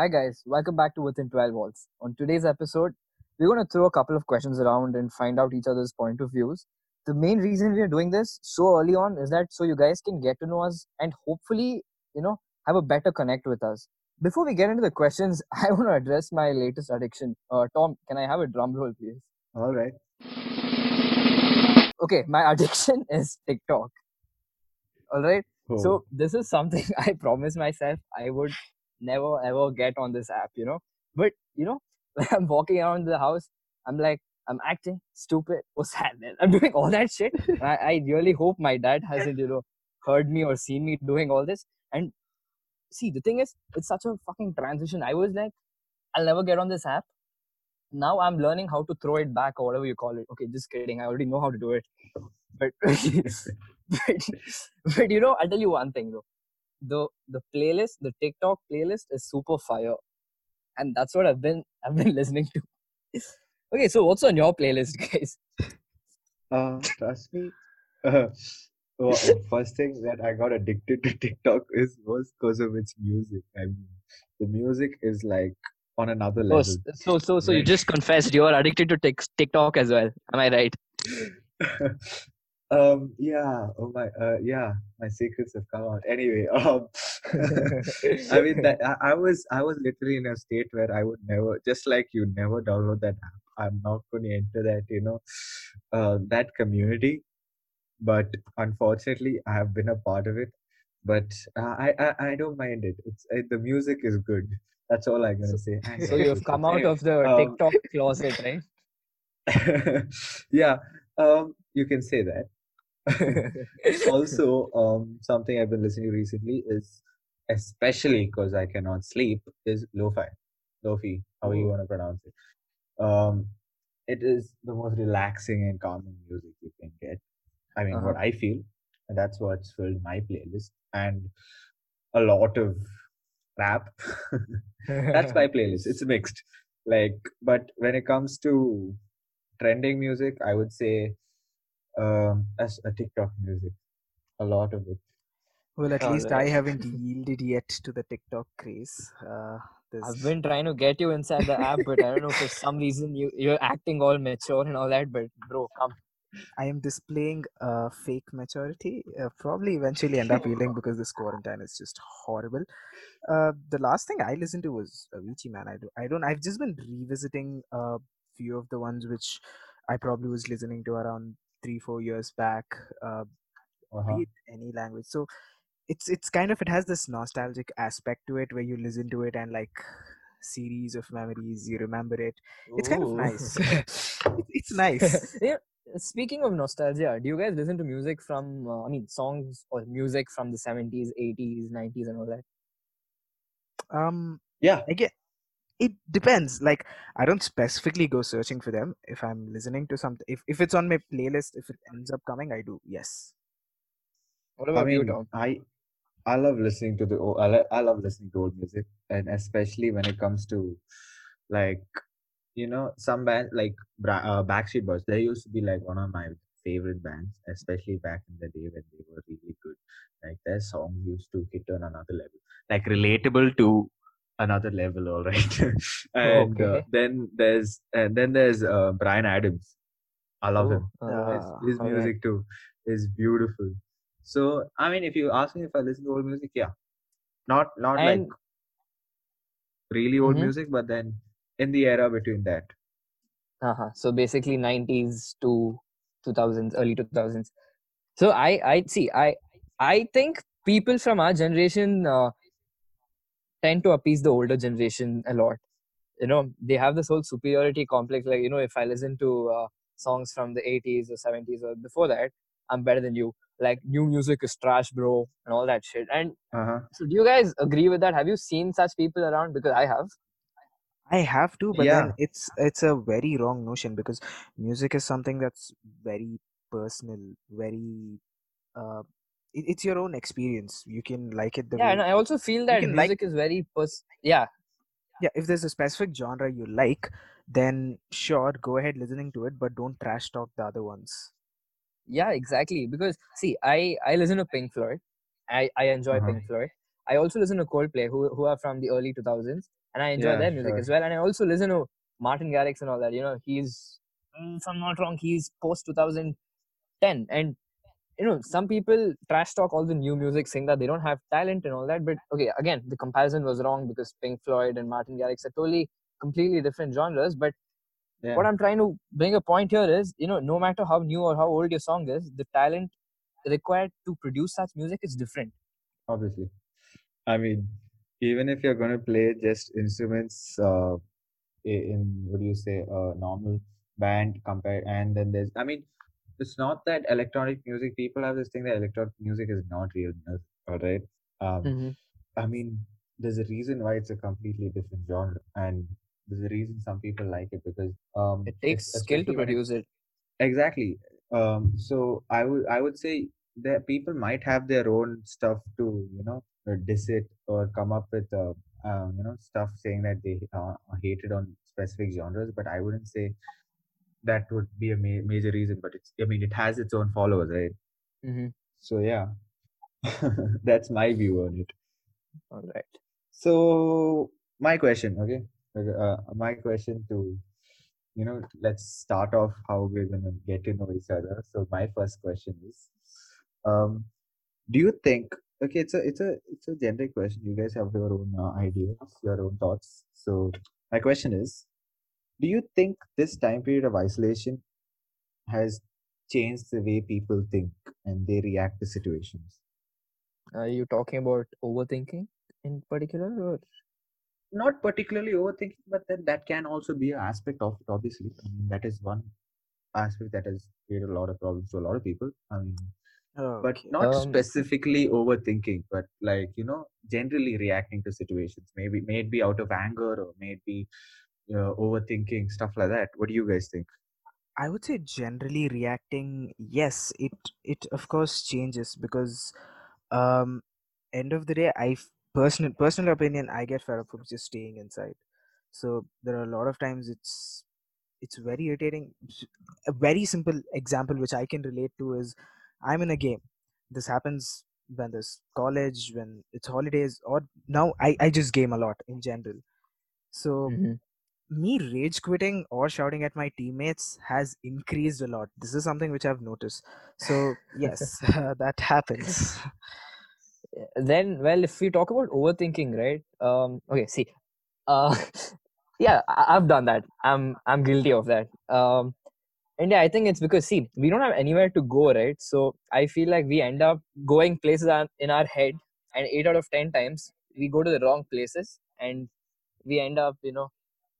Hi, guys. Welcome back to Within 12 Walls. On today's episode, we're going to throw a couple of questions around and find out each other's point of views. The main reason we are doing this so early on is that so you guys can get to know us and hopefully, you know, have a better connect with us. Before we get into the questions, I want to address my latest addiction. Uh, Tom, can I have a drum roll, please? All right. Okay, my addiction is TikTok. All right. Oh, So this is something I promised myself I would never ever get on this app, you know. But you know, when I'm walking around the house, I'm like, I'm acting stupid. What's happening? I'm doing all that shit. I, I really hope my dad hasn't, you know, heard me or seen me doing all this. And see, the thing is, it's such a fucking transition. I was like, I'll never get on this app. Now I'm learning how to throw it back or whatever you call it. Okay, just kidding. I already know how to do it. But but, but you know, I'll tell you one thing though. The the playlist, the TikTok playlist is super fire. And that's what I've been I've been listening to. Okay, so what's on your playlist, guys? uh, trust me. Uh, well, first thing that I got addicted to TikTok is was because of its music. I mean, the music is like on another Oh, level. s- so so so you just confessed you're addicted to Tik- TikTok as well. Am I right? um, yeah. Oh my. Uh, yeah. My secrets have come out. Anyway. Um, I mean that I, I was I was literally in a state where I would never just like you never download that app. I'm not going to enter that you know uh, that community. But unfortunately, I have been a part of it. But uh, I, I I don't mind it. It's uh, the music is good. That's all I'm gonna say. So you've come out of the um, TikTok closet, right? yeah, um, you can say that. also, um, something I've been listening to recently is, especially because I cannot sleep, is lo-fi, lo-fi, how you want to pronounce it. Um, it is the most relaxing and calming music you can get. I mean, what Uh-huh. I feel, and that's what's filled my playlist, and a lot of rap. that's my playlist. It's mixed. Like, but when it comes to trending music, I would say um, as a TikTok music, a lot of it. Well, at least I haven't yielded yet to the TikTok craze. Uh, I've been trying to get you inside the app, but I don't know for some reason you you're acting all mature and all that. But bro, come. I am displaying uh, fake maturity. Uh, probably eventually end up yielding because this quarantine is just horrible. Uh, the last thing I listened to was Avicii, man. I, do, I don't. I've just been revisiting a few of the ones which I probably was listening to around three, four years back. Uh, Uh-huh. be it any language. So it's it's kind of it has this nostalgic aspect to it where you listen to it and like series of memories you remember it it's kind of nice it's, it's nice yeah. Speaking of nostalgia, do you guys listen to music from? Uh, I mean, songs or music from the seventies, eighties, nineties, and all that? um Yeah. again it depends like i don't specifically go searching for them if i'm listening to something if, if it's on my playlist if it ends up coming i do yes What I about you, Tom? I I love listening to the old, I, lo- I love listening to old music, and especially when it comes to like you know some band like uh, Backstreet Boys. They used to be like one of my favorite bands, especially back in the day when they were really good. Like their song used to hit on another level, like relatable to another level. All right, and uh, Okay. then there's and then there's uh, Bryan Adams. I love him. Oh, Uh, His, his music too is beautiful. So I mean, if you ask me if I listen to old music, yeah, not not like really old Mhm. music, but then in the era between that. uh-huh. so basically nineties to two thousands, early two thousands. So I I see I I think people from our generation uh, tend to appease the older generation a lot. You know, they have this whole superiority complex. Like you know, if I listen to uh, songs from the eighties or seventies or before that, I'm better than you. Like new music is trash, bro, and all that shit. And Uh-huh. so, do you guys agree with that? Have you seen such people around? Because I have. i have to but Yeah. then it's it's a very wrong notion because music is something that's very personal very uh it's your own experience you can like it the Yeah, way and I also feel that can like- music is very pers- yeah yeah if there's a specific genre you like then sure go ahead listening to it but don't trash talk the other ones yeah exactly because see i i listen to pink floyd i i enjoy Uh-huh. pink floyd i also listen to coldplay who who are from the early 2000s and I enjoy Yeah, their music sure. as well. And I also listen to Martin Garrix and all that. You know, he's mm, if I'm not wrong, he's post 2010, and you know, some people trash talk all the new music, saying that they don't have talent and all that. But okay, again, the comparison was wrong because Pink Floyd and Martin Garrix are totally, completely different genres. But Yeah. what I'm trying to bring a point here is, you know, no matter how new or how old your song is, the talent required to produce such music is different. obviously i mean even if you're going to play just instruments uh, in what do you say a normal band compare and then there's i mean it's not that electronic music people have this thing that electronic music is not real music all right um i mean there's a reason why it's a completely different genre and there's a reason some people like it because um It takes skill to when it- produce it. exactly. Um so i would i would say that people might have their own stuff to you know uh, diss it or come up with uh, um, you know stuff saying that they uh, are hated on specific genres but i wouldn't say that would be a ma- major reason but it's i mean it has its own followers right? Mm-hmm. so yeah. That's my view on it. All right. so my question okay? Uh, my question to you know let's start off how we're gonna get to know each other. So my first question is um do you think okay it's a it's a it's a generic question. You guys have your own uh, ideas your own thoughts. So my question is do you think this time period of isolation has changed the way people think and they react to situations? Are you talking about overthinking in particular, or? Not particularly overthinking but then that can also be an aspect of it obviously. I mean that is one aspect that has created a lot of problems to a lot of people. I mean but not Um, specifically overthinking but like you know generally reacting to situations. Maybe may it be out of anger or may it be uh, overthinking stuff like that what do you guys think I would say generally reacting, yes, it it of course changes because um end of the day I personal personal opinion I get fed up from just staying inside. So there are a lot of times it's it's very irritating. A very simple example which I can relate to is I'm in a game. This happens when there's college, when it's holidays, or now I, I just game a lot in general. So mhm. Me rage quitting or shouting at my teammates has increased a lot. This is something which I've noticed. So yes, that happens. then well, if we talk about overthinking, right? Um, okay, see, uh, yeah, I- I've done that. I'm I'm guilty of that. Um, and yeah, I think it's because see, we don't have anywhere to go, right? So I feel like we end up going places in our head, and eight out of ten times we go to the wrong places, and we end up, you know,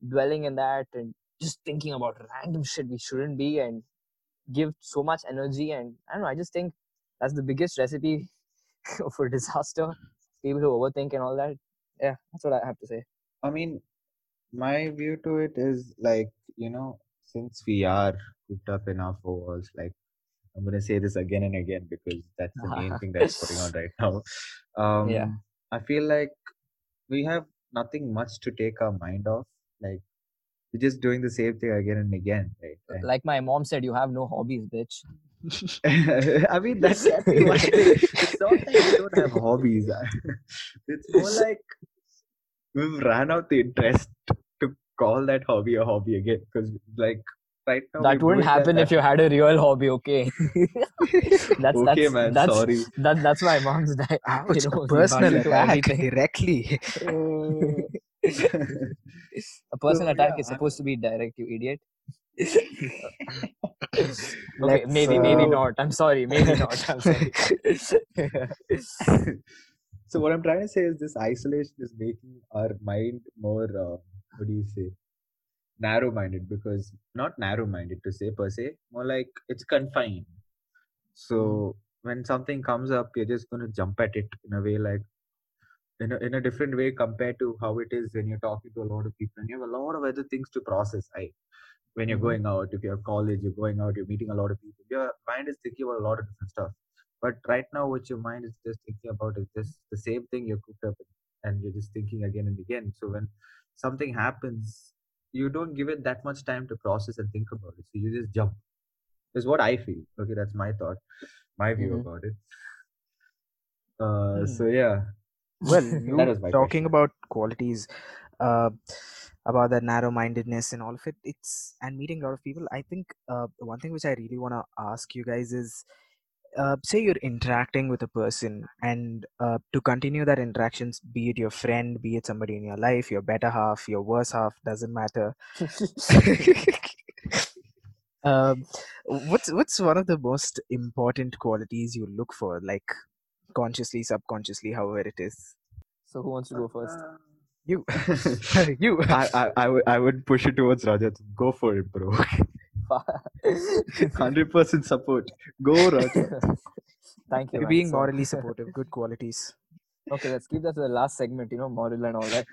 dwelling in that and just thinking about random shit we shouldn't be, and give so much energy. And I don't know, I just think that's the biggest recipe for disaster. People who overthink and all that. Yeah, that's what I have to say. i mean my view to it is like you know since we are cooped up in our four walls like i'm going to say this again and again because that's the main thing that's going on right now um Yeah. i feel like we have nothing much to take our mind off like you're just doing the same thing again and again right And- Like my mom said, you have no hobbies, bitch. I mean, that's exactly what it is. It's not that we don't have hobbies. It's more like we've ran out the interest to call that hobby a hobby again. Because, like, right now, that wouldn't happen that, if you had a real hobby, okay? that's Okay, that's man, that's sorry. that, that's my mom's di- Ouch, you know, personal rebuttals attack directly. Oh. A personal So, attack yeah, is I'm- supposed to be direct, you idiot. okay, maybe maybe uh, not. I'm sorry, maybe not. I'm sorry. so, what I'm trying to say is this isolation is making our mind more, uh, what do you say, narrow minded. Because not narrow minded to say per se, more like it's confined. So, when something comes up, you're just going to jump at it in a way like, in a, in a different way compared to how it is when you're talking to a lot of people and you have a lot of other things to process right? When you're Mhm. going out if you're college you're going out you're meeting a lot of people your mind is thinking about a lot of different stuff. But right now what your mind is just thinking about is just the same thing you're cooked up and you're just thinking again and again. So when something happens you don't give it that much time to process and think about it. So you just jump. Is what i feel. Okay that's my thought my view Mhm. about it. Uh Hmm. so yeah well, you talking about qualities. uh, about that narrow-mindedness and all of it. It's and meeting a lot of people. I think uh, one thing which I really want to ask you guys is, uh, say you're interacting with a person, and uh, to continue that interactions, be it your friend, be it somebody in your life, your better half, your worse half, doesn't matter. um, what's what's one of the most important qualities you look for, like consciously, subconsciously, however it is? so who wants to go first? Uh, You, you. I, I, I, would, I would push it towards Rajat. Go for it, bro. 100% support. Go, Rajat. Thank you. You're man. being So- morally supportive. Good qualities. okay, let's keep that to the last segment. You know, moral and all that.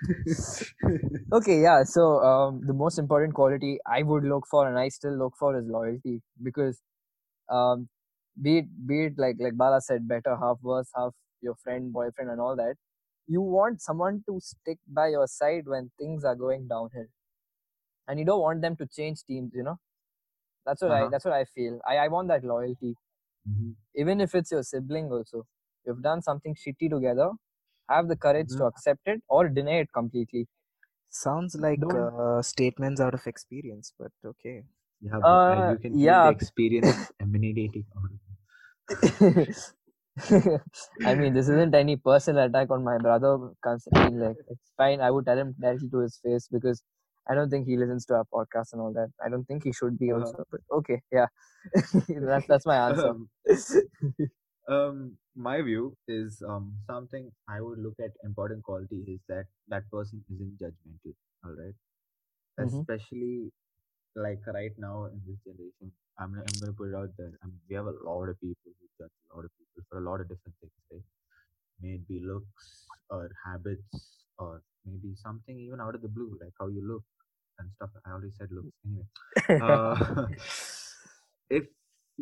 okay yeah so um, the most important quality i would look for and i still look for is loyalty because um, be it be it like like bala said better half worse half your friend boyfriend and all that you want someone to stick by your side when things are going downhill and you don't want them to change teams you know that's what i Uh-huh. that's what i feel i, I want that loyalty Mhm. even if it's your sibling also you've done something shitty together have the courage to Mhm. accept it or deny it completely Sounds like uh, statements out of experience, but okay. Yeah, bro, Uh, you can feel yeah. the experience emanating out of it. I mean, this isn't any personal attack on my brother. Like it's fine, I would tell him directly to his face because I don't think he listens to our podcast and all that. I don't think he should be Uh-huh. also. But okay, yeah, that's that's my answer. Um, um, my view is um something I would look at important quality is that that person isn't judgmental. All right? Mhm. especially like right now in this generation. I'm I'm gonna put it out there. I mean, we have a lot of people who judge a lot of people for a lot of different things, right? May it be looks or habits or maybe something even out of the blue, like how you look and stuff. I already said looks anyway. Uh, if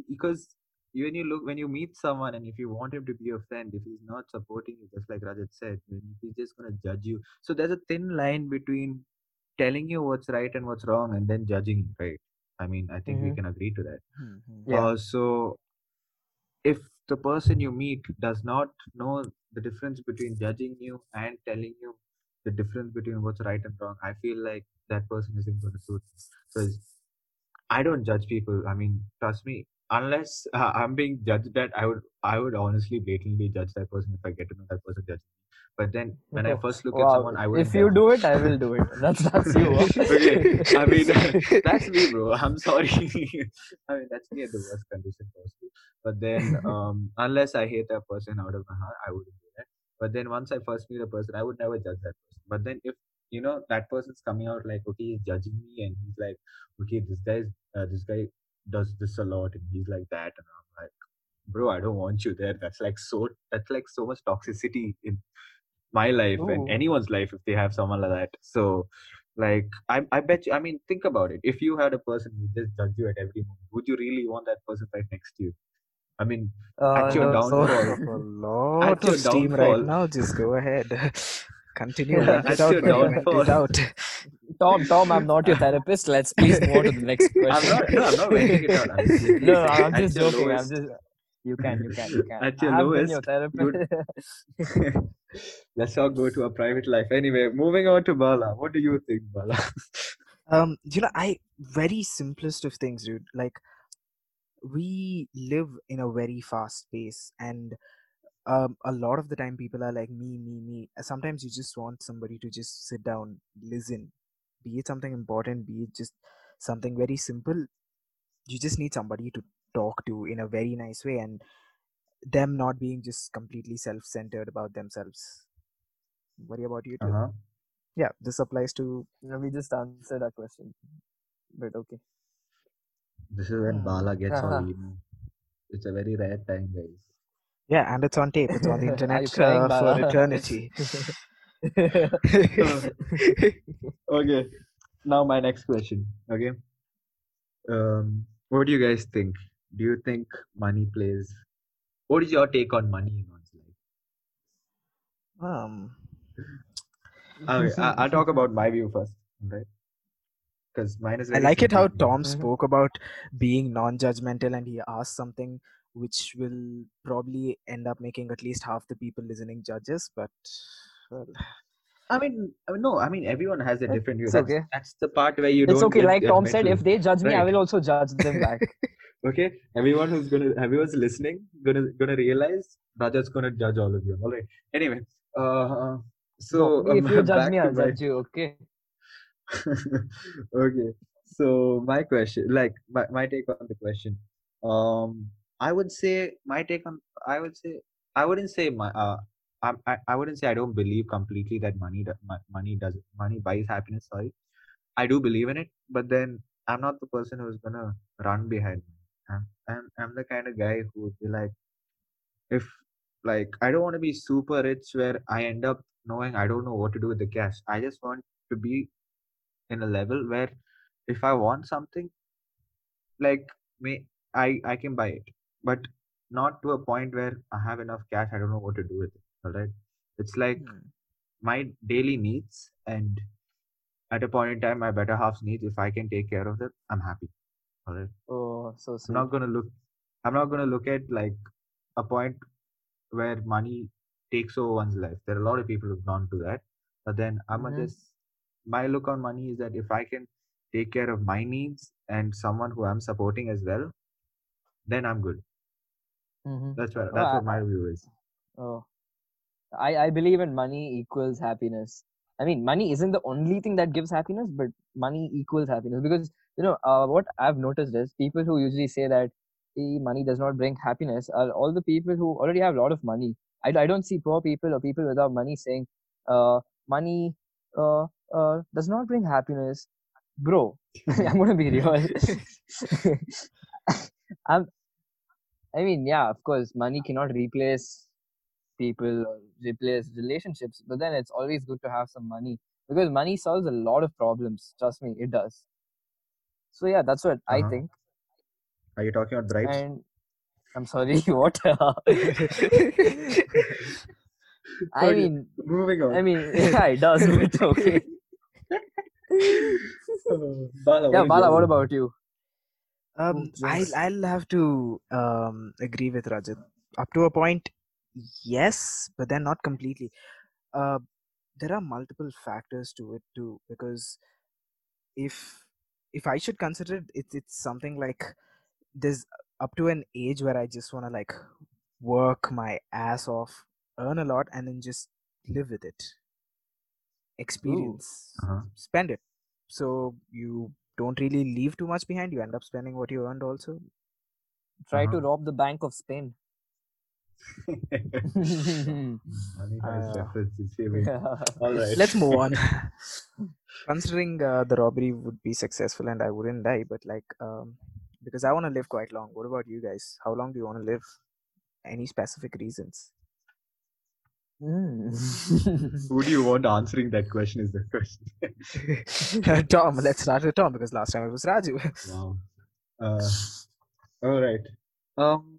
because when you look when you meet someone and if you want him to be your friend, if he's not supporting you, just like Rajat said, he's just gonna judge you. So there's a thin line between telling you what's right and what's wrong and then judging right? I mean, I think we Mhm. can agree to that. Mhm. Yeah. Uh, so if the person you meet does not know the difference between judging you and telling you the difference between what's right and wrong, I feel like that person isn't going to suit me. Because I don't judge people. I mean, trust me. Unless uh, I'm being judged, that I would, I would honestly blatantly judge that person if I get to know that person judging me. But then when I first look at someone, I would. If you do it, I will do it. That's that's you. okay, I mean that's me, bro. I'm sorry. I mean that's me at the worst condition possible. But then, um, unless I hate that person out of my heart, I wouldn't do that. But then once I first meet a person, I would never judge that person. But then if you know that person's coming out like, okay, he's judging me, and he's like, okay, this guy's uh, this guy does this a lot, and he's like that, and I'm like, bro, I don't want you there. That's like so. That's like so much toxicity in my life and anyone's life if they have someone like that. So like I, I bet you i mean think about it if you had a person who just judge you at every moment would you really want that person right next to you i mean Uh, At your no, downfall. A lot your of steam right now. Just go ahead. Continue. Yeah, at your bro, vent downfall. it out. Tom, Tom, I'm not your therapist. Let's please move on to the next i'm question. not no i'm not venting it out i'm just no, I'm just joking. I'm just. You can, you can, you can. At your I have been your lowest, therapist. Let's all go to a private life. Anyway moving on to bala. What do you think bala? Um you know i very simplest of things dude. Like we live in a very fast pace and um, a lot of the time people are like me me me. Sometimes you just want somebody to just sit down listen. Be it something important be it just something very simple you just need somebody to talk to in a very nice way and them not being just completely self-centered about themselves worry about you too uh-huh. yeah this applies to we just answered that question. But okay. this is when Hmm. bala gets all Uh-huh. emo it's a very rare time guys yeah and it's on tape it's on the internet you crying, uh, for Bala? eternity okay now my next question okay um what do you guys think do you think money plays what is your take on money in one's life um okay, I, i'll talk about my view first right because mine is I like it how simple. Tom Mhm. spoke about being non-judgmental and he asked something which will probably end up making at least half the people listening judges. But well, I mean, I mean, no, I mean, everyone has a different view. That's okay. that's the part where you It's don't okay. Like Tom said, if they judge me, I will also judge them back. Okay, everyone who's gonna, everyone's listening, gonna gonna realize Raja's gonna judge all of you. All right. Anyway, uh, so if um, you judge me, I'll my judge you. Okay. okay. So my question, like my, my take on the question, um, I would say my take on, I would say, I wouldn't say my, uh, I, I, I wouldn't say I don't believe completely that money, money does, money buys happiness. Sorry, I do believe in it, but then I'm not the person who's gonna run behind. money. I'm, I'm, I'm the kind of guy who would be like, if like I don't want to be super rich where I end up knowing I don't know what to do with the cash. I just want to be in a level where if I want something, like may I I can buy it, but not to a point where I have enough cash. I don't know what to do with it. All right, it's like Hmm. my daily needs, and at a point in time, my better half's needs. If I can take care of them, I'm happy. All right, Oh, so I'm not gonna look. I'm not gonna look at like a point where money takes over one's life. There are a lot of people who've gone to that, but then I'm Mhm. just my look on money is that if I can take care of my needs and someone who I'm supporting as well, then I'm good. Mm-hmm. That's what Oh, that's I, what my view is. oh, I, I believe in money equals happiness. I mean, money isn't the only thing that gives happiness, but money equals happiness because you know uh, what I've noticed is people who usually say that "Eh, money does not bring happiness are all the people who already have a lot of money. I, I don't see poor people or people without money saying, uh, money uh, uh, does not bring happiness. Bro, I'm gonna be real. I'm, I mean, yeah, of course, money cannot replace people or replace relationships, but then it's always good to have some money because money solves a lot of problems. Trust me, it does. So yeah, that's what I Uh-huh. think. Are you talking about bribes? And I'm sorry, what? I mean, moving on. I mean, yeah, it does, but okay. Bala, Yeah, Bala, what about you? Um, I'll I'll have to um agree with Rajat up to a point. Yes, but then not completely. Uh, there are multiple factors to it too because if if I should consider it, it's it's something like there's up to an age where I just want to like work my ass off, earn a lot, and then just live with it, experience, Uh-huh. spend it. So you don't really leave too much behind. You end up spending what you earned also. Try Uh-huh. to rob the Bank of Spain. Money Uh, references All right. let's move on considering uh, the robbery would be successful and i wouldn't die but like um, because i want to live quite long what about you guys how long do you want to live any specific reasons Mm. Who do you want answering that question is the question. tom let's start with tom because last time it was raju wow. Uh, all right. Um,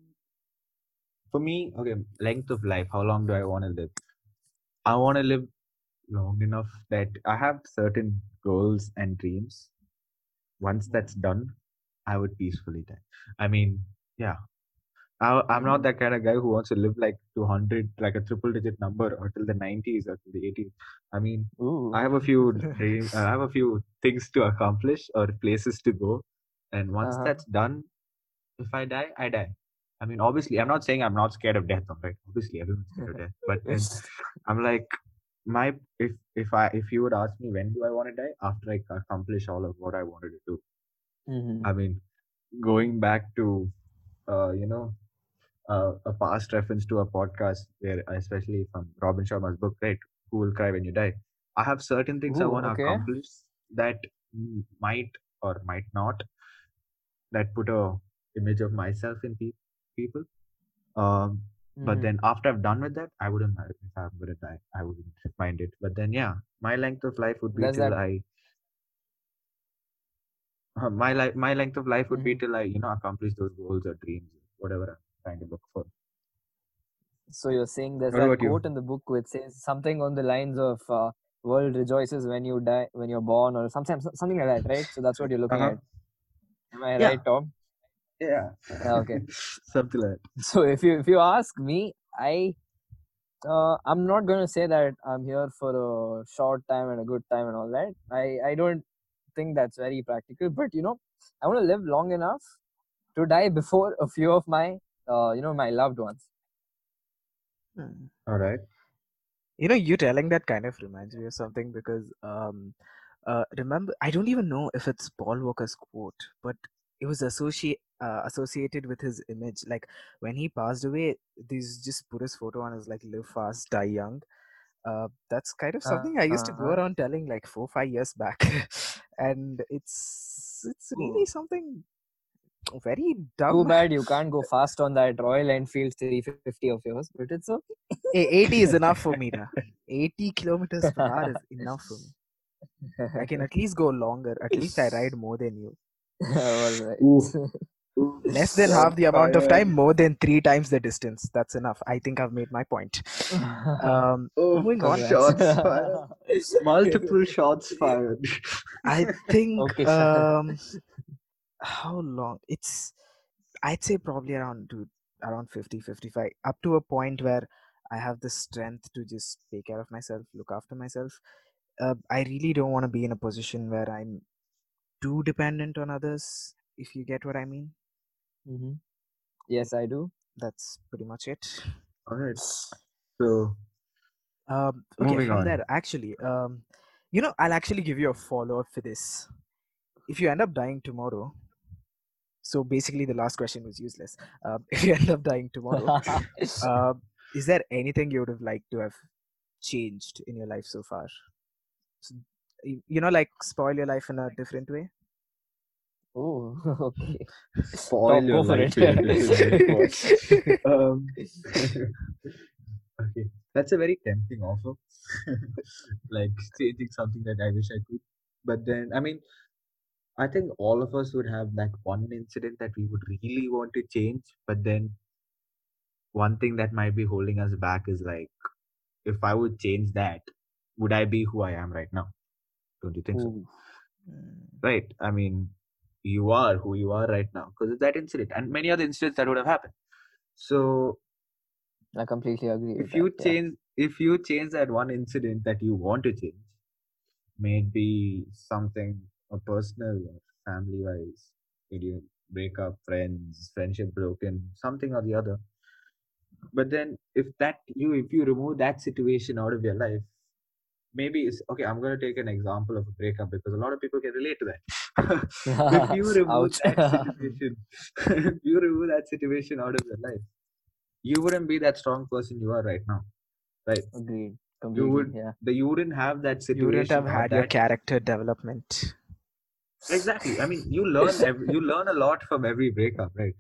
for me, okay, length of life. How long do I want to live? I want to live long enough that I have certain goals and dreams. Once that's done, I would peacefully die. I mean, yeah. I, I'm not Mhm. that kind of guy who wants to live like 200, like a triple digit number, or till the 90s or till the 80s. I mean, Ooh. I have a few dreams. I have a few things to accomplish or places to go, and once Uh-huh. that's done, if I die, I die. I mean, obviously, I'm not saying I'm not scared of death. Right? Obviously, everyone's scared of death. But I'm like, my if if I if you would ask me when do I want to die after I accomplish all of what I wanted to do. Mhm. I mean, going back to, uh, you know, uh, a past reference to a podcast where, especially from Robin Sharma's book, right? Who will cry when you die? I have certain things I want to okay. accomplish that might or might not that put a image of myself in pe- people. Um, but Mhm. then after I've done with that, I wouldn't mind if I'm gonna die. I wouldn't mind it. But then yeah, my length of life would be Does till that- I. Uh, my life, my length of life would be Mhm. till I, you know, accomplish those goals or dreams, whatever I'm trying to look for. So you're saying there's What that about you? quote in the book which says something on the lines of uh, "World rejoices when you die, when you're born," or something, something like that, right? So that's what you're looking Uh-huh. at. Am I Yeah. right, Tom? Yeah. Yeah, okay. Something like that. So if you if you ask me, I uh, I'm not going to say that I'm here for a short time and a good time and all that. I, I don't think that's very practical. But you know, I want to live long enough to die before a few of my, uh, you know, my loved ones. Hmm. All right. You know, you telling that kind of reminds me of something because um, uh, remember, I don't even know if it's Paul Walker's quote, but it was associate uh, associated with his image. Like when he passed away, these just put his photo on as like "Live fast, die young." Uh, that's kind of something I used to go Uh-huh. around telling like four, five years back, and it's it's really Ooh. something very Too dumb. bad you can't go fast on that Royal Enfield 350 of yours, but it's okay. Eh, 80 is enough for me now. 80 kilometers per hour is enough for me. I can at least go longer. At least I ride more than you. all right. Ooh. Ooh, Less than half the amount of time, more than three times the distance. That's enough. I think I've made my point. Um, Oh, moving on. shots fired. Multiple shots fired. I think Okay, um, how long? It's I'd say probably around to around 50, 55, up to a point where I have the strength to just take care of myself, look after myself. Uh, I really don't want to be in a position where I'm too dependent on others. If you get what I mean, hmm Yes, I do. that's pretty much it. All right. So, Um, okay, Moving from on. there, actually, um, you know, I'll actually give you a follow up for this. If you end up dying tomorrow, so basically the last question was useless. Um, if you end up dying tomorrow, uh, is there anything you would have liked to have changed in your life so far? S- y- You know, like spoil your life in a different way. Oh, okay. spoil Go your for it. in a different way. um, okay, that's a very tempting offer. like changing something that I wish I could. But then, I mean, I think all of us would have that one incident that we would really want to change. But then, one thing that might be holding us back is like, if I would change that, would I be who I am right now? Don't you think so? Ooh. Mm, Right. I mean, you are who you are right now because of that incident and many other incidents that would have happened. So I completely agree. if you that, yeah. change if you change that one incident that you want to change maybe something a personal or family wise did you break up friends friendship broken something or the other but then if that you if you remove that situation out of your life maybe it's okay i'm going to take an example of a breakup because a lot of people can relate to that if you remove that situation if you remove that situation out of your life you wouldn't be that strong person you are right now right? Agreed. you would Yeah. the, you wouldn't have that situation You wouldn't have had your that- character development. exactly. I mean you learn every, you learn a lot from every breakup right?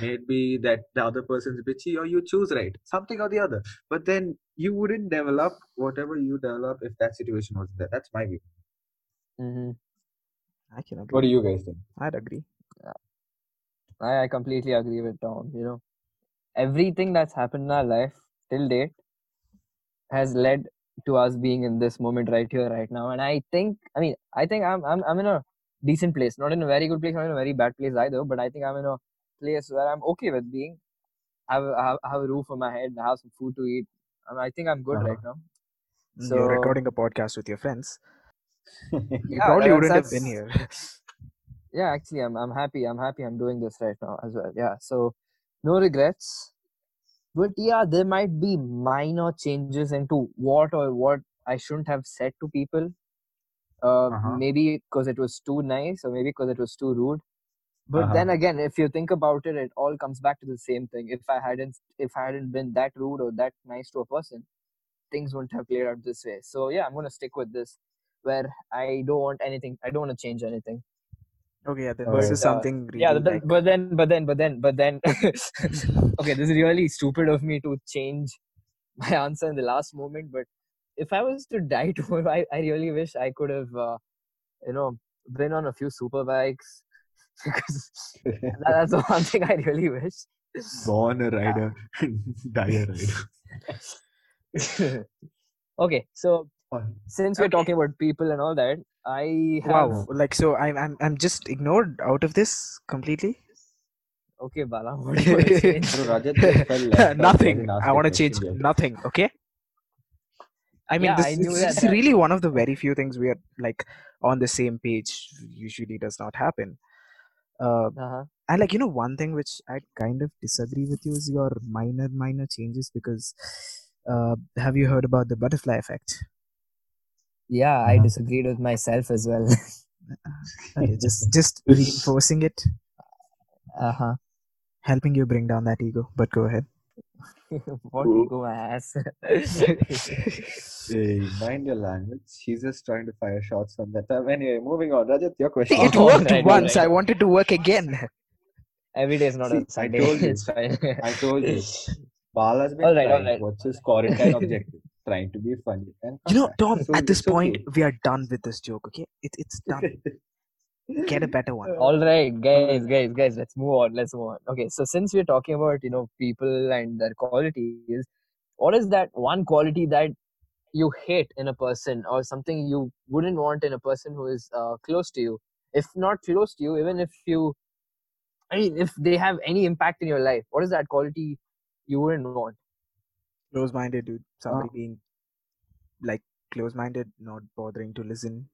Maybe that the other person's bitchy or you choose right something or the other. But then you wouldn't develop whatever you develop if that situation wasn't there. That's my view. Hmm I can agree. what do you guys think I'd agree. I, I completely agree with Tom. You know, everything that's happened in our life till date has led to us being in this moment right here, right now. And I think, I mean, I think I'm, I'm, I'm in a decent place, not in a very good place, not in a very bad place either. But I think I'm in a place where I'm okay with being. Have, have, have a roof on my head, I have some food to eat. I, mean, I think I'm good Uh-huh. right now. So You're recording a podcast with your friends. You Yeah, probably wouldn't have been here. yeah actually i'm i'm happy i'm happy i'm doing this right now as well yeah. So no regrets. But yeah there might be minor changes into what or what i shouldn't have said to people. Uh, Uh-huh. maybe because it was too nice or maybe because it was too rude. But Uh-huh. then again if you think about it it all comes back to the same thing. If i hadn't if i hadn't been that rude or that nice to a person things wouldn't have played out this way. So yeah i'm going to stick with this where i don't want anything i don't want to change anything. Okay, yeah, then But, this is uh, something really yeah but then, like but then but then but then but then okay this is really stupid of me to change my answer in the last moment but if i was to die tomorrow i, I really wish i could have uh, you know been on a few super bikes because that, that's the one thing i really wish. Born a rider die a rider. Okay so since we're Okay. talking about people and all that i have wow. Like so, I'm I'm I'm just ignored out of this completely. okay bala what do you want to change Rajat just fell left out. He nothing. hasn't asked I a want to change nothing. Okay. I mean, Yeah, this, I knew this that- is that- really one of the very few things we are like on the same page. Usually does not happen. Uh, Uh-huh. and like you know, one thing which I kind of disagree with you is your minor minor changes because uh, have you heard about the butterfly effect? Yeah, I Uh-huh. disagreed with myself as well. Okay, just just reinforcing it, uh-huh. helping you bring down that ego. But go ahead. what Ooh. ego ass. Hey, mind your language. He's just trying to fire shots from that time. Anyway, moving on. Rajat, your question. it Oh, worked right, once. right. I wanted to work again. Every day is not See, a I Sunday. told you. it's fine. I told you. Bala's been All right, all trying. right. What's his quarantine objective? Trying to be funny. And You know. Tom. So at this it's point, okay. we are done with this joke. Okay, it, it's done. Get a better one. All right, guys, guys, guys, let's move on. Let's move on. Okay, so since we're talking about, you know, people and their qualities, what is that one quality that you hate in a person or something you wouldn't want in a person who is uh, close to you? If not close to you, even if you, I mean, if they have any impact in your life, what is that quality you wouldn't want? Close-minded, dude. Somebody being like close-minded, not bothering to listen.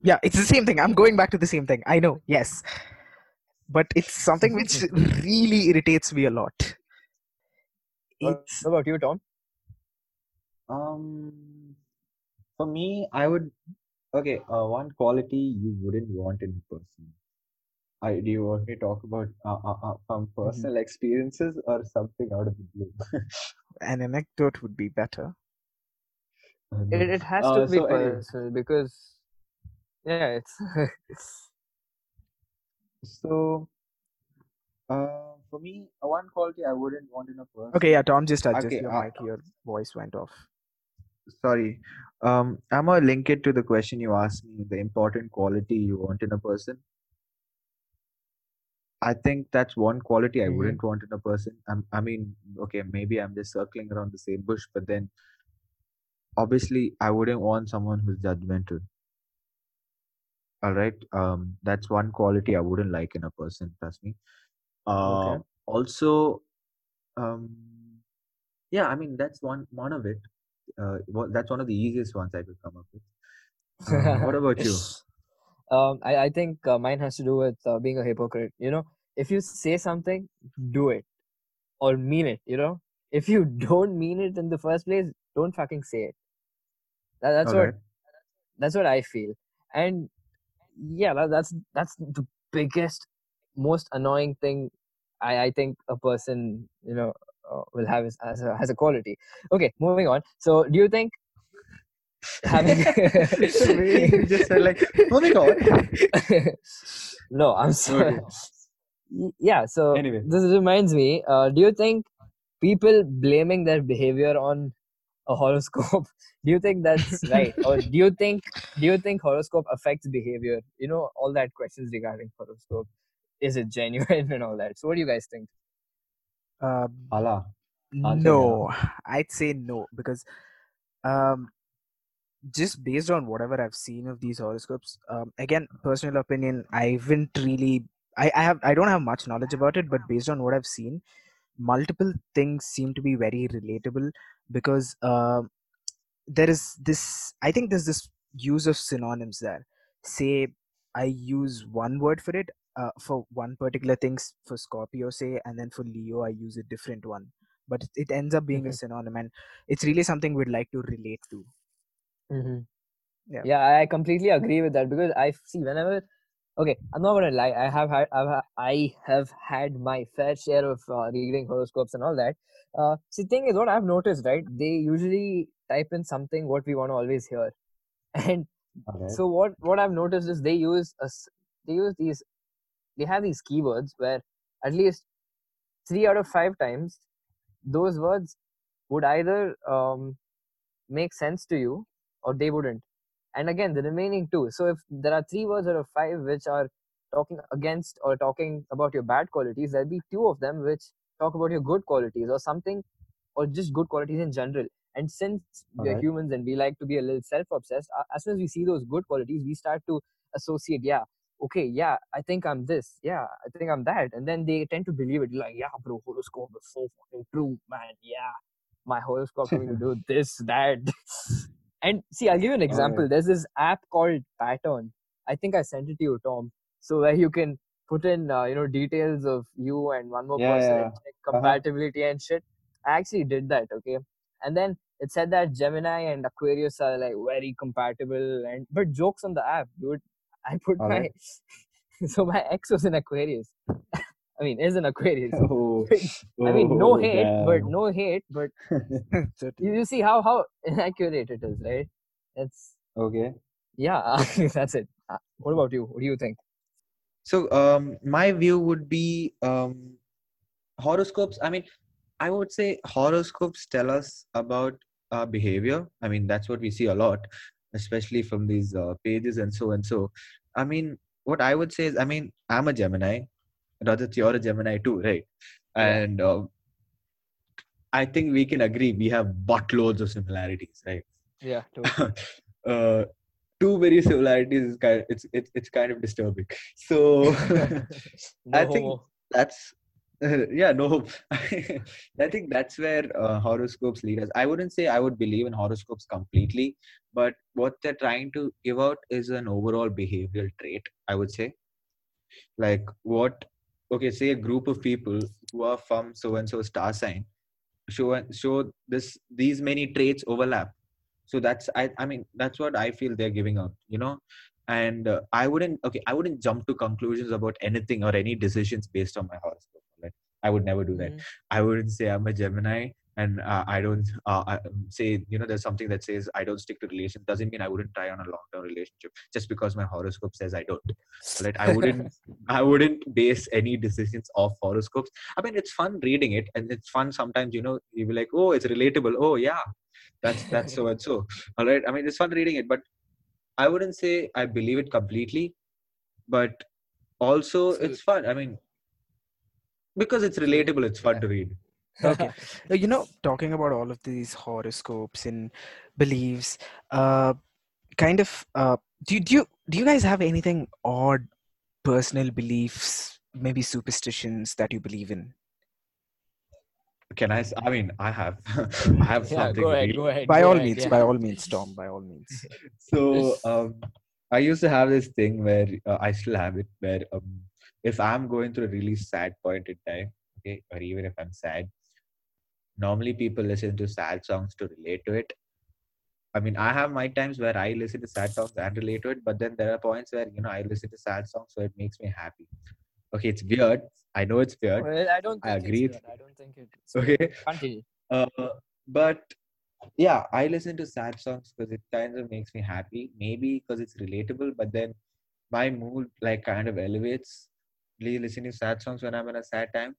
Yeah, it's the same thing. I'm going back to the same thing. I know. Yes, but it's something which really irritates me a lot. What about you, Tom? Um, for me, I would. Okay, uh, one quality you wouldn't want in a person. I, do you want me to talk about uh, uh, uh, from personal experiences or something out of the blue? an anecdote would be better. Uh. It, it has Uh, to be so personal because, yeah, it's. so uh, for me, uh, one quality I wouldn't want in a person. Okay, yeah, Tom, just adjust Okay, your uh, mic. Your voice went off. Sorry. Um, I'm gonna link it to the question you asked me, the important quality you want in a person. I think that's one quality I Mhm. wouldn't want in a person. I'm, I mean, okay, maybe I'm just circling around the same bush, but then obviously I wouldn't want someone who's judgmental. All right. Um, that's one quality I wouldn't like in a person, trust me. Okay. Uh, also, um, yeah, I mean that's one one of it. Uh, well, that's one of the easiest ones I could come up with. Uh, what about you? Um, I, I think uh, mine has to do with uh, being a hypocrite. You know, if you say something, do it or mean it. You know, if you don't mean it in the first place, don't fucking say it. That, that's what Alright. that's what I feel. And yeah, that, that's that's the biggest, most annoying thing I I think a person you know uh, will have as as a, as a quality. Okay, moving on. So, do you think having The way you just said like, moving on. no, I'm sorry. Okay. Yeah, so Anyway. this reminds me. Uh, do you think people blaming their behavior on a horoscope? Do you think that's right, or do you think do you think horoscope affects behavior? You know, all that questions regarding horoscope. Is it genuine and all that? So, what do you guys think? Um, Allah. No, I'd say no because um, just based on whatever I've seen of these horoscopes, um, again, personal opinion, I haven't really, I, I have, I don't have much knowledge about it, but based on what I've seen, multiple things seem to be very relatable because um there is this, I think there's this use of synonyms there. Say, I use one word for it. Uh, for one particular thing for Scorpio, say, and then for Leo, I use a different one but it- ends up being a Mhm. synonym and it's really something we'd like to relate to Mm-hmm. Yeah. yeah, I completely agree with that because I see whenever. Okay, I'm not gonna lie. I have had I've, I have had my fair share of uh, reading horoscopes and all that. Uh, see, thing is, what I've noticed, right? They usually type in something what we want to always hear, and Alright. so what what I've noticed is they use a they use these they have these keywords where at least three out of five times those words would either um, make sense to you or they wouldn't. And again the remaining two. So if there are three words out of five which are talking against or talking about your bad qualities there'll be two of them which talk about your good qualities or something or just good qualities in general. And since we're Alright. humans and we like to be a little self-obsessed as soon as we see those good qualities we start to associate yeah okay yeah i think i'm this yeah i think i'm that. And then they tend to believe it like yeah bro horoscope is so fucking true man yeah my horoscope told me to do this that And see, I'll give you an example. Alright. There's this app called Pattern. I think I sent it to you, Tom. So where you can put in, uh, you know, details of you and one more Yeah, person yeah. and check compatibility and shit. I actually did that. Okay, and then it said that Gemini and Aquarius are like very compatible. And but jokes on the app, dude. I put Alright. my so my ex was in Aquarius. I mean, is an Aquarius. Oh, I mean, no oh, hate, but no hate, but you, you see how how inaccurate it is, right? It's Okay. yeah, that's it. Uh, What about you? What do you think? So um, my view would be um, horoscopes. I mean, I would say horoscopes tell us about our behavior. I mean, that's what we see a lot, especially from these uh, pages and so and so. I mean, what I would say is, I mean, I'm a Gemini. Rajat, you're a Gemini too, right? And uh, I think we can agree we have buttloads of similarities, right? Yeah, uh, too many similarities is kind it's it's it's kind of disturbing. So I think No. that's yeah no hope. i think that's where uh, horoscopes lead us i wouldn't say i would believe in horoscopes completely but what they're trying to give out is an overall behavioral trait i would say like what okay say a group of people who are from so and so star sign show show this these many traits overlap. So that's i i mean that's what i feel they're giving out you know? And uh, i wouldn't okay i wouldn't jump to conclusions about anything or any decisions based on my horoscope right i would never do that. Mhm. i wouldn't say i'm a gemini and uh, i don't uh, I, um, say you know there's something that says i don't stick to relations doesn't mean i wouldn't try on a long-term relationship just because my horoscope says i don't right? I wouldn't i wouldn't base any decisions off horoscopes. I mean it's fun reading it and it's fun sometimes you know you be like oh it's relatable. Oh yeah that's that's so and so all right? I mean it's fun reading it but i wouldn't say i believe it completely but also So- it's fun. I mean because it's relatable it's fun to read Okay. You know, talking about all of these horoscopes and beliefs, uh, kind of, uh, do, you- do you do you guys have anything odd personal beliefs, maybe superstitions that you believe in? can i i mean i have i have yeah, something go ahead, go ahead. By go all ahead, means, yeah. by all means, Tom, by all means. so um i used to have this thing where uh, i still have it where um if i'm going through a really sad point in time okay or even if i'm sad normally people listen to sad songs to relate to it i mean i have my times where i listen to sad songs and relate to it but then there are points where you know i listen to sad songs so it makes me happy okay it's weird i know it's weird Well, I don't I agree. I don't think it's Okay. weird. Continue. uh, but yeah i listen to sad songs because it kind of makes me happy maybe because it's relatable but then my mood like kind of elevates li- listening to sad songs when i'm in a sad time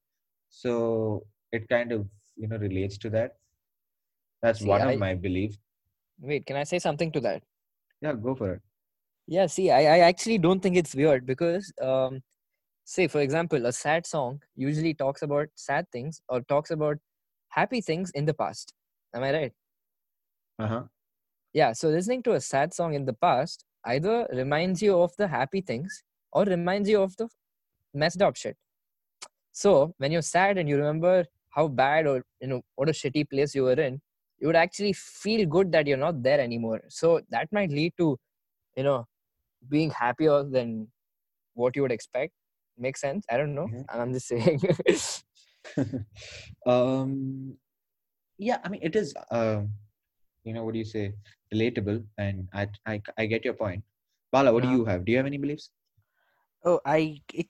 so it kind of you know relates to that that's See, one I- of my beliefs Wait, can I say something to that? yeah go for it Yeah, see, I, I actually don't think it's weird because, um, say, for example, a sad song usually talks about sad things or talks about happy things in the past. Am I right? uh-huh Yeah, so listening to a sad song in the past either reminds you of the happy things or reminds you of the messed up shit. So when you're sad and you remember how bad or you know what a shitty place you were in, you would actually feel good that you're not there anymore. So that might lead to, you know, being happier than what you would expect. Makes sense? I don't know. Mhm. I'm just saying. um yeah i mean it is um you know what do you say relatable and i i, I get your point bala what Uh-huh. do you have do you have any beliefs Oh, I it,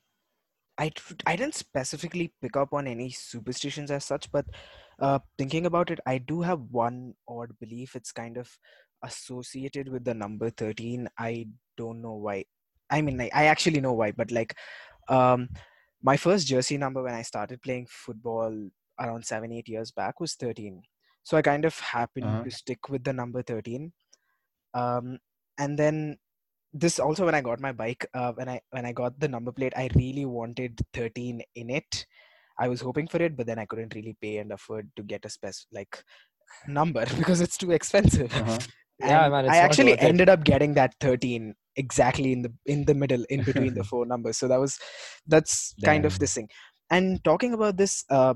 I I didn't specifically pick up on any superstitions as such, but uh, thinking about it, I do have one odd belief. It's kind of associated with the number thirteen. I don't know why. I mean, I, I actually know why, but like, um, my first jersey number when I started playing football around seven eight years back was thirteen. So I kind of happened Uh-huh. to stick with the number thirteen. Um, and then this also when i got my bike uh, when i when i got the number plate i really wanted 13 in it i was hoping for it but then i couldn't really pay and afford to get a spec like number because it's too expensive uh-huh. Yeah, man, i actually worth it. ended up getting that 13 exactly in the in the middle in between the four numbers so that was that's kind of Damn. this thing and talking about this uh,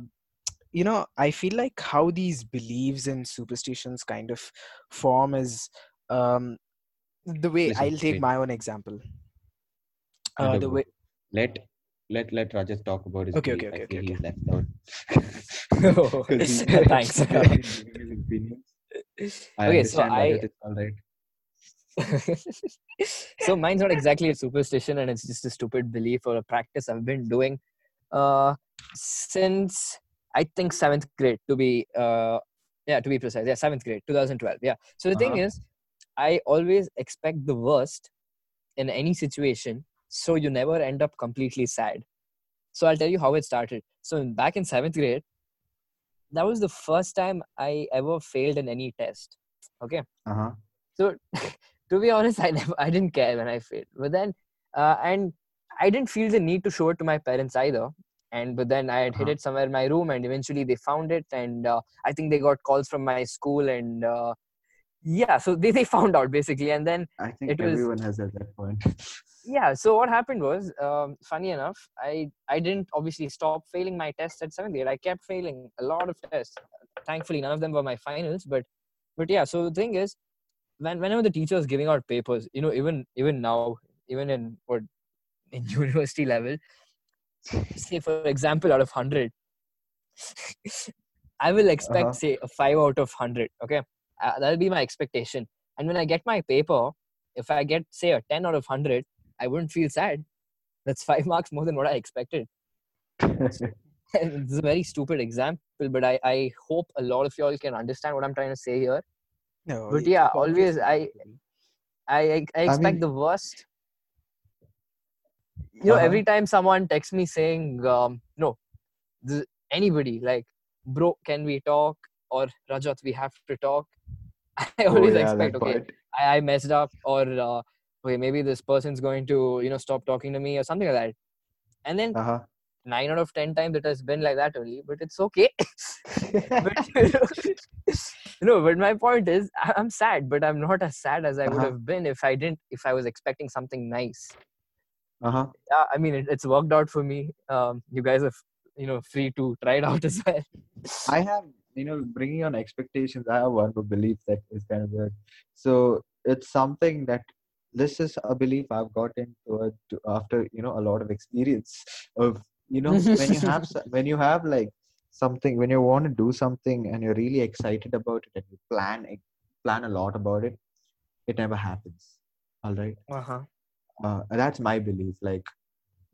you know i feel like how these beliefs and superstitions kind of form is um the way Listen, i'll take my own example uh, the way let let let Rajat talk about his Okay, okay, okay, okay, he's left out. Oh, Thanks. he's giving his opinions. I Okay, so I- all right. so mine's not exactly a superstition and it's just a stupid belief or a practice I've been doing uh since I think seventh grade to be uh yeah to be precise yeah seventh grade 2012 yeah so the thing Uh-huh. is I always expect the worst in any situation so you never end up completely sad. So I'll tell you how it started. So back in seventh grade that was the first time I ever failed in any test okay? Uh-huh. so to be honest i never i didn't care when i failed. But then uh, and i didn't feel the need to show it to my parents either. And but then i had hid Uh-huh. it somewhere in my room and eventually they found it and uh, i think they got calls from my school and uh, yeah so they, they found out basically and then I think It was- everyone has at that point. yeah so what happened was um, funny enough i i didn't obviously stop failing my tests at seventh grade i kept failing a lot of tests thankfully none of them were my finals but but yeah so the thing is when whenever the teacher is giving out papers you know even even now even in what in university level say for example out of 100 i will expect Uh-huh. say a 5 out of 100 okay uh, that'll be my expectation and when i get my paper if i get say a 10 out of 100 i wouldn't feel sad that's 5 marks more than what i expected and this is a very stupid example but i i hope a lot of y'all can understand what i'm trying to say here no But yeah, always obviously I- I I, I expect mean- the worst. You know, Uh-huh. every time someone texts me saying, um, "No, this, anybody like, bro, can we talk?" or "Rajat, we have to talk." I Oh, always yeah, expect, okay. I, I messed up, or uh, okay, maybe this person's going to you know stop talking to me or something like that. And then Uh-huh. nine out of ten times it has been like that only, but it's okay. but you know, no, but my point is, I'm sad, but I'm not as sad as I would Uh-huh. have been if I didn't, if I was expecting something nice. Uh-huh. Yeah, I mean, it, it's worked out for me. Um, you guys are, you know, free to try it out as well. I have, you know, bringing on expectations. I have one more belief that is kind of weird. So it's something that this is a belief I've gotten toward to after you know a lot of experience of you know when you have when you have like something when you want to do something and you're really excited about it and you plan plan a lot about it, it never happens. All right. Uh-huh. Uh, that's my belief. Like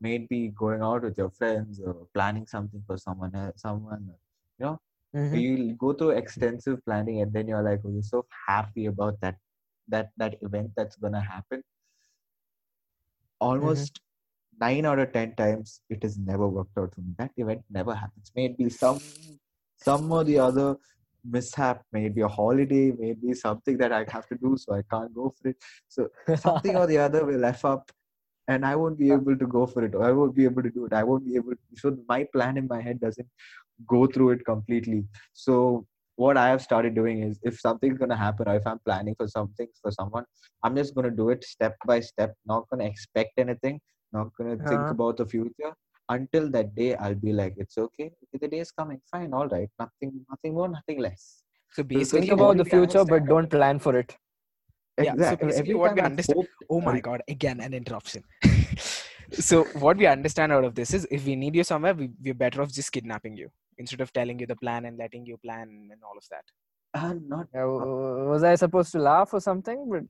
maybe going out with your friends or planning something for someone else, someone Mhm. you'll go through extensive planning and then you're like oh, you're so happy about that that that event that's gonna happen. Almost nine out of ten times it has never worked out for me. That event never happens. Maybe some some or the other mishap maybe a holiday maybe something that i have to do so i can't go for it. So something or the other will f up and i won't be able to go for it. Or i won't be able to do it. I won't be able To, so my plan in my head doesn't go through it completely. So what i have started doing is if something's going to happen or if i'm planning for something for someone i'm just going to do it step by step not going to expect anything not going to think Uh-huh. about the future. Until that day i'll be like it's okay. The day is coming. Fine. All right. Nothing nothing more nothing less. So Think basically Think about the future, but don't plan for it. Yeah, so exactly. Basically every what we understand- Oh my god, again an interruption. so what we understand out of this is if we need you somewhere, we, we're better off just kidnapping you instead of telling you the plan and letting you plan and all of that. uh, not Yeah, w- w- was I supposed to laugh or something? But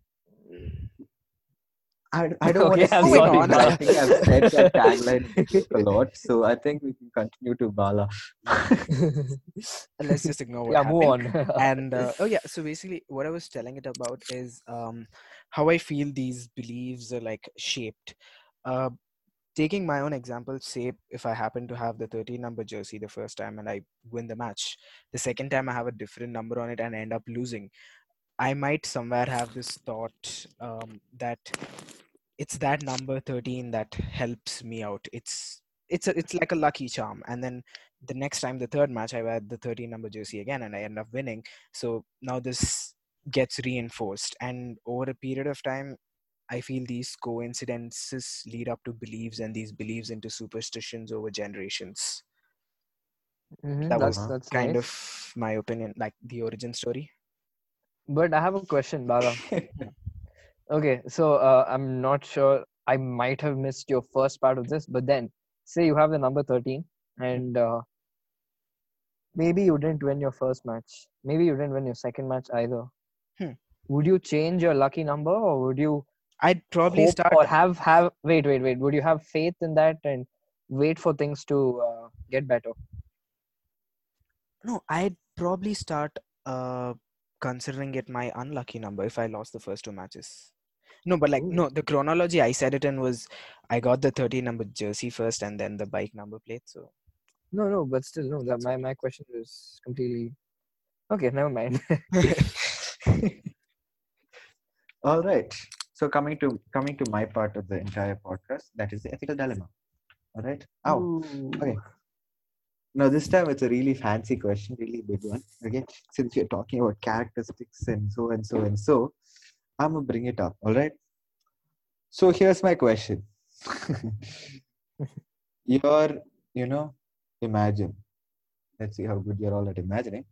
I, I don't Okay, want to I'm say sorry, it, but I think I've said that tagline a lot, so I think we can continue to Bala. Let's just ignore what yeah, move on. and uh, oh yeah so basically what i was telling it about is um how i feel these beliefs are like shaped uh taking my own example say if i happen to have the 13 number jersey the first time and i win the match the second time i have a different number on it and I end up losing i might somewhere have this thought um, that it's that number 13 that helps me out. It's it's a, it's like a lucky charm. And then the next time the third match i wear the 13 number jersey again and i end up winning. So now this gets reinforced and over a period of time i feel these coincidences lead up to beliefs and these beliefs into superstitions over generations Mhm, That that's was that's kind nice. of my opinion, like the origin story. But I have a question, Bala. Okay, so uh, I'm not sure. I might have missed your first part of this, but then say you have the number 13 and uh, maybe you didn't win your first match. Maybe you didn't win your second match either. Hmm. Would you change your lucky number or would you I'd probably hope start. or have have wait wait wait would you have faith in that and wait for things to uh, get better? No, I'd probably start uh considering it my unlucky number if I lost the first two matches. No, but like no, the chronology I said it in was I got the 13 number jersey first and then the bike number plate. So No, no, but still no. That my my question is completely okay. Never mind. All right. So coming to coming to my part of the entire podcast, that is the ethical dilemma. All right. Oh, okay. Now this time it's a really fancy question, really big one. Okay. Since we're talking about characteristics and so and so and so, I'm gonna bring it up. All right. So here's my question. you're, you know, imagine. Let's see how good you're all at imagining.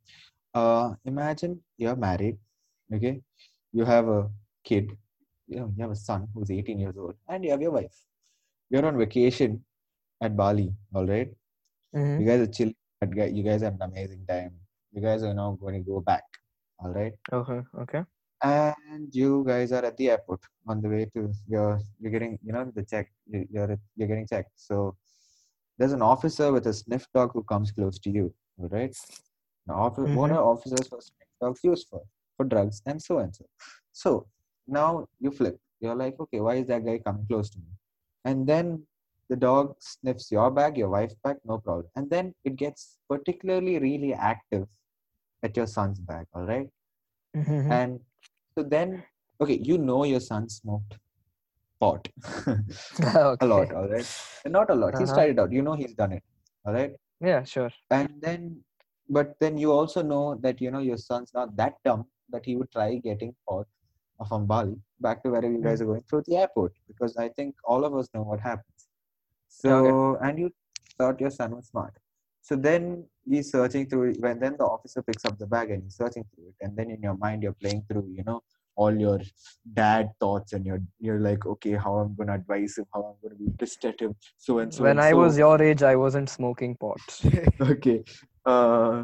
Uh, imagine you're married. Okay. You have a kid. You know, you have a son who's 18 years old, and you have your wife. You're on vacation at Bali. All right Mhm. you guys are chill but gu- you guys have an amazing time you guys are now going to go back all right Okay. Okay. and you guys are at the airport on the way to your you're getting you know the check you- you're you're getting checked so there's an officer with a sniff dog who comes close to you all right now Mhm. one of officers for sniff dogs used for for drugs and so and so so now you flip you're like okay why is that guy coming close to me and then the dog sniffs your bag your wife's bag no problem and then it gets particularly really active at your son's bag all right Mhm. and so then okay you know your son smoked pot okay. a lot all right not a lot he's Uh-huh. tried it out you know he's done it all right Yeah. Sure. and then but then you also know that you know your son's not that dumb that he would try getting pot from Bali back to wherever you guys are going through the airport because I think all of us know what happens. So and you thought your son was smart. So then he's searching through when then the officer picks up the bag and he's searching through it and then in your mind you're playing through you know all your dad thoughts and you're you're like okay how I'm gonna advise him how I'm gonna be pissed at him so and so when and I so was your age, I wasn't smoking pot. okay uh,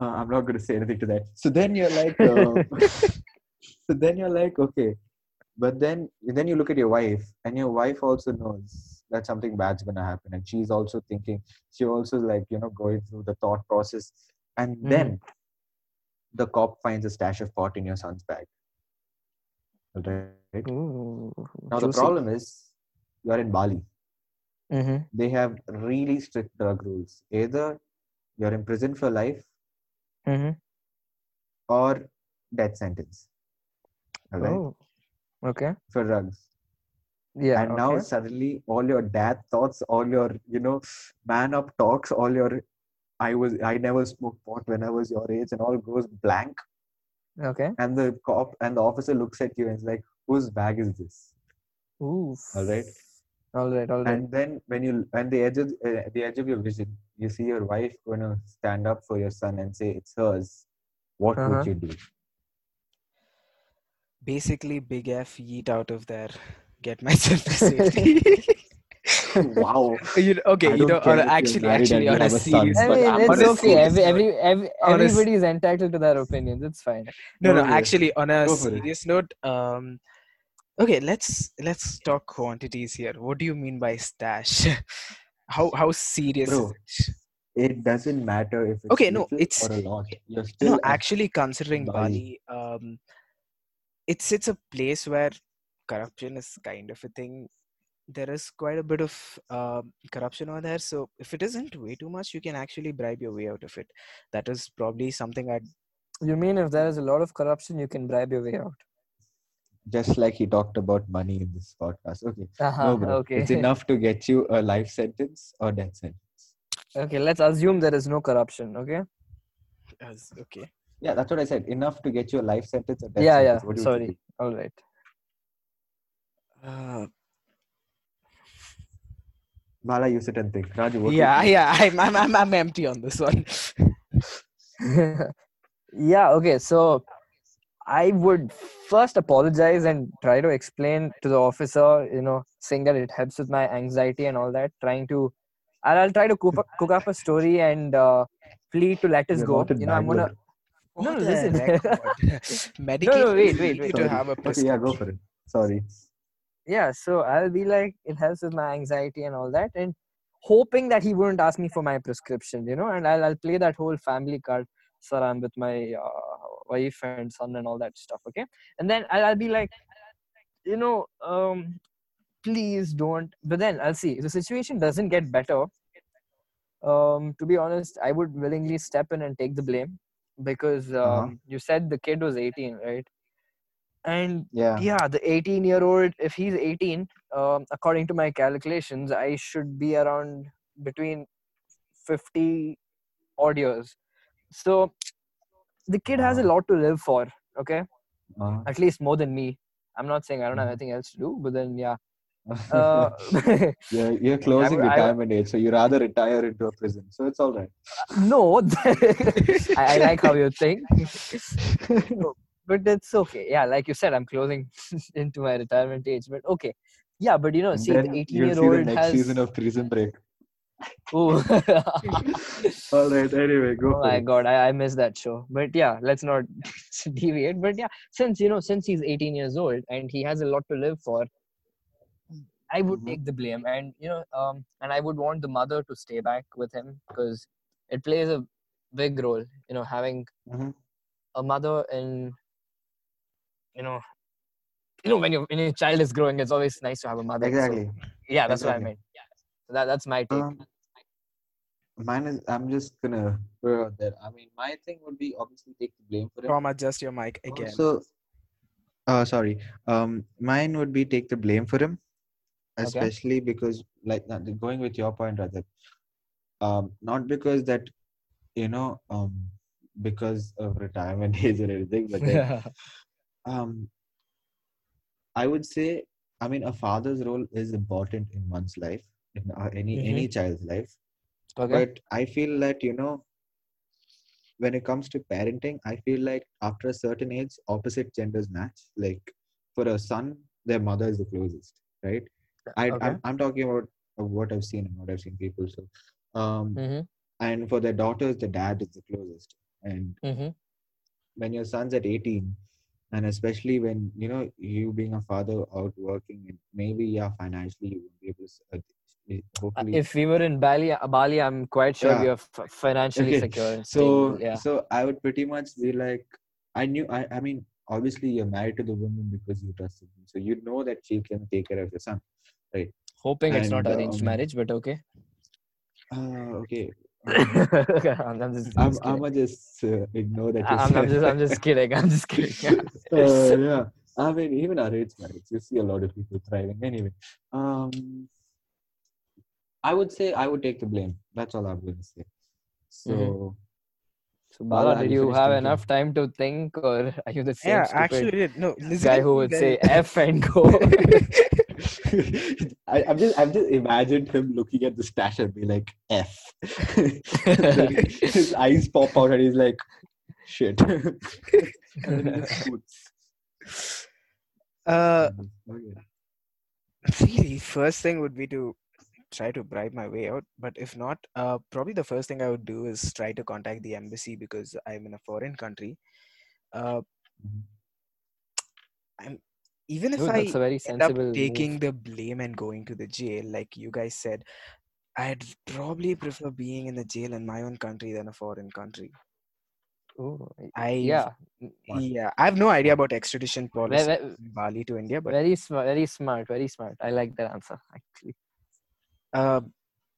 uh, i'm not going to say anything to that so then you're like uh, so then you're like okay. But then then you look at your wife and your wife also knows that something bad's going to happen and she's also thinking she also like you know going through the thought process. And then the cop finds a stash of pot in your son's bag. Right Ooh, now the problem is you're in bali. Mhm. they have really strict drug rules. Either you're in prison for life Mhm. or death sentence. Right, Oh. Okay. for drugs. Yeah. and now suddenly all your dad thoughts, all your you know man up talks, all your I was I never smoked pot when I was your age, and all goes blank. Okay. And the cop and the officer looks at you and is like, "Whose bag is this?" Oof. All right. All right. All right. And then when you and the edge of uh, the edge of your vision, you see your wife going to stand up for your son and say it's hers. What Uh-huh. would you do? Basically, big F yeet out of there. Get myself to safety. wow. you know, okay, you know, care on if a, you're actually, actually, on a have a serious, I but mean, it's on okay. Every, every, every, on everybody is entitled to their opinions. It's fine. no, no, Okay. actually, on a Go for it. serious note, um, okay, let's let's talk quantities here. What do you mean by stash? how how serious Bro, is it? It doesn't matter if it's Okay, no, it's- or a lot. You're still No, actually, considering Bali. Bali, um, it's it's a place where corruption is kind of a thing. There is quite a bit of um corruption over there. So if it isn't way too much, you can actually bribe your way out of it. That is probably something I'd. You mean if there is a lot of corruption, you can bribe your way out? just like he talked about money in this podcast. Okay. Uh-huh, No, bro. okay. It's enough to get you a life sentence or death sentence. okay. Let's assume there is no corruption. Okay. As, okay. Yeah, that's what I said. Enough to get you a life sentence or death Yeah, sentence. yeah. What Sorry. think? All right. Uh, Bala, you sit and think. Raju, what do you Yeah, think? yeah. I'm, I'm, I'm, I'm empty on this one. yeah okay so i would first apologize and try to explain to the officer you know saying that it helps with my anxiety and all that trying to i'll, I'll try to cook up, cook up a story and uh, plead to let us You're go you know i'm gonna Bangalore. No, no, listen. record, medication no, wait, is wait, need wait. to have a Okay, yeah, go for it. Sorry. yeah so i'll be like it helps with my anxiety and all that and hoping that he wouldn't ask me for my prescription you know and i'll, I'll play that whole family card sir i'm with my uh, wife and son and all that stuff okay and then I'll, I'll be like you know um please don't but then i'll see if the situation doesn't get better um to be honest i would willingly step in and take the blame because um Uh-huh. you said the kid was 18 right and Yeah. yeah the 18 year old if he's 18 um, according to my calculations i should be around between 50 odd years so the kid has a lot to live for okay Uh-huh. at least more than me i'm not saying i don't have Mhm. anything else to do but then yeah uh, you're, you're closing I- I- retirement age, so you rather retire into a prison. So it's all right. no I, I like how you think No, but it's okay yeah like you said i'm closing into my retirement age but okay yeah but you know see the then 18 you'll year see the old next has season of Prison Break. Oh, All right. Anyway, go oh my it. god I, I missed that show but yeah let's not deviate but yeah since you know since he's 18 years old and he has a lot to live for i would Mhm. take the blame and you know um and i would want the mother to stay back with him because it plays a big role you know having Mhm. a mother in you know you know when your when your child is growing it's always nice to have a mother so Exactly. yeah that's what i Exactly. meant so that, that's my take Um, mine is. I'm just gonna throw out there. I mean, my thing would be obviously take the blame for it. Tom, adjust your mic again. So, uh, sorry. Um, mine would be take the blame for him, Okay. especially because, like, going with your point, rather, um, not because that, you know, um, because of retirement age or anything, but then, um, I would say, I mean, a father's role is important in one's life, in uh, any any child's life. okay But I feel that you know, when it comes to parenting, I feel like after a certain age, opposite genders match. Like for a son, their mother is the closest, right? I, Okay. I'm, I'm talking about uh, what I've seen and what I've seen people. So, um, mm-hmm. and for their daughters, the dad is the closest. And Mm-hmm. when your son's at 18, and especially when you know you being a father out working, and maybe yeah, financially you won't be able to. Uh, eh, hopefully, if we were in Bali, uh, Bali, I'm quite sure we are f- financially Okay, secure so. Yeah. so i would pretty much be like i knew i i mean obviously you're married to the woman because you trust her so you know that she can take care of your son Hoping it's not arranged um, marriage, but okay. uh, okay I'm, I'm just, i'm i'm kidding. gonna just uh, ignore that I'm, I'm just, I'm just kidding. I'm just kidding. uh, yeah i mean even arranged marriage you see a lot of people thriving anyway um i would say i would take the blame that's all i'm gonna say so Mhm. So, Bala, Bala, did you you have thinking? enough time to think, or are you the same yeah, stupid actually, did. no. guy who would you say F and go? I, I'm just I've just imagined him looking at the stash and be like F. his eyes pop out and he's like, shit. and then he just scoots. uh, really, first thing would be to try to bribe my way out. But if not, uh, probably the first thing I would do is try to contact the embassy because I'm in a foreign country. Uh, Mhm. I'm even if Dude, I that's a end up taking move. the blame and going to the jail, like you guys said, I'd probably prefer being in the jail in my own country than a foreign country. Ooh, I yeah, yeah, I have no idea about extradition policy ve- in Bali to India, but very smart, very smart, very smart. I like that answer actually. uh,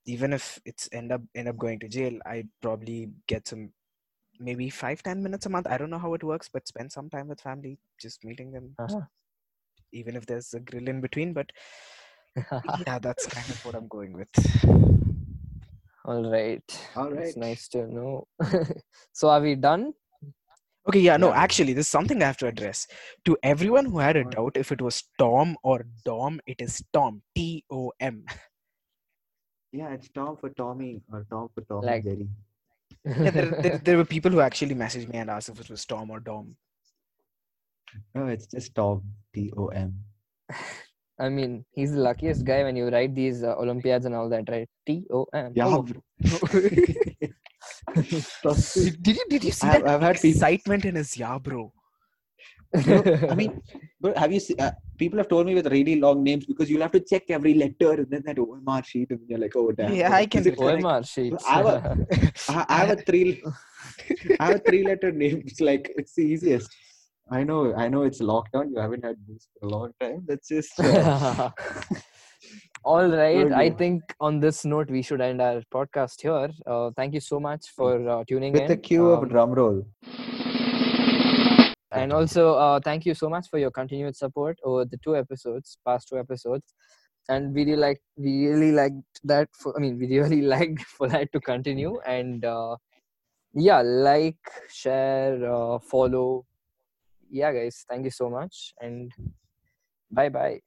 even if it's end up end up going to jail, I'd probably get some maybe five ten minutes a month. I don't know how it works, but spend some time with family, just meeting them, Uh-huh. Even if there's a grill in between. But yeah, that's kind of what I'm going with. All right. All right. It's nice to know. so are we done? Okay, yeah, no, Yeah. actually, there's something I have to address. To everyone who had a doubt if it was Tom or Dom, it is Tom. T O M. Yeah, it's Tom for Tommy or Tom for Tom Like- and Jerry. Yeah, there, there, there were people who actually messaged me and asked if it was Tom or Dom. No, it's just Tom. T O M. I mean, he's the luckiest guy when you write these uh, Olympiads and all that, right? T O M. Yeah, Oh, bro. Did did you did you see I've- that I've had people- excitement in his yeah, bro? No, I mean, but have you seen? Uh, people have told me with really long names because you'll have to check every letter and then that OMR sheet, and you're like, oh damn. Yeah, I can it correct? OMR sheets. I have a, I I have a three, I have a three-letter name. It's like it's the easiest. I know, I know. It's lockdown. You haven't had booze for a long time. That's just. Uh, All right. I think on this note, we should end our podcast here. Uh, thank you so much for uh, tuning with in. the cue of Um, drum roll. and also, uh, thank you so much for your continued support over the two episodes, past two episodes. And we really like, we really liked that. For, I mean, we really liked for that to continue. And uh, yeah, like, share, uh, follow. Yeah, guys, thank you so much. And bye bye.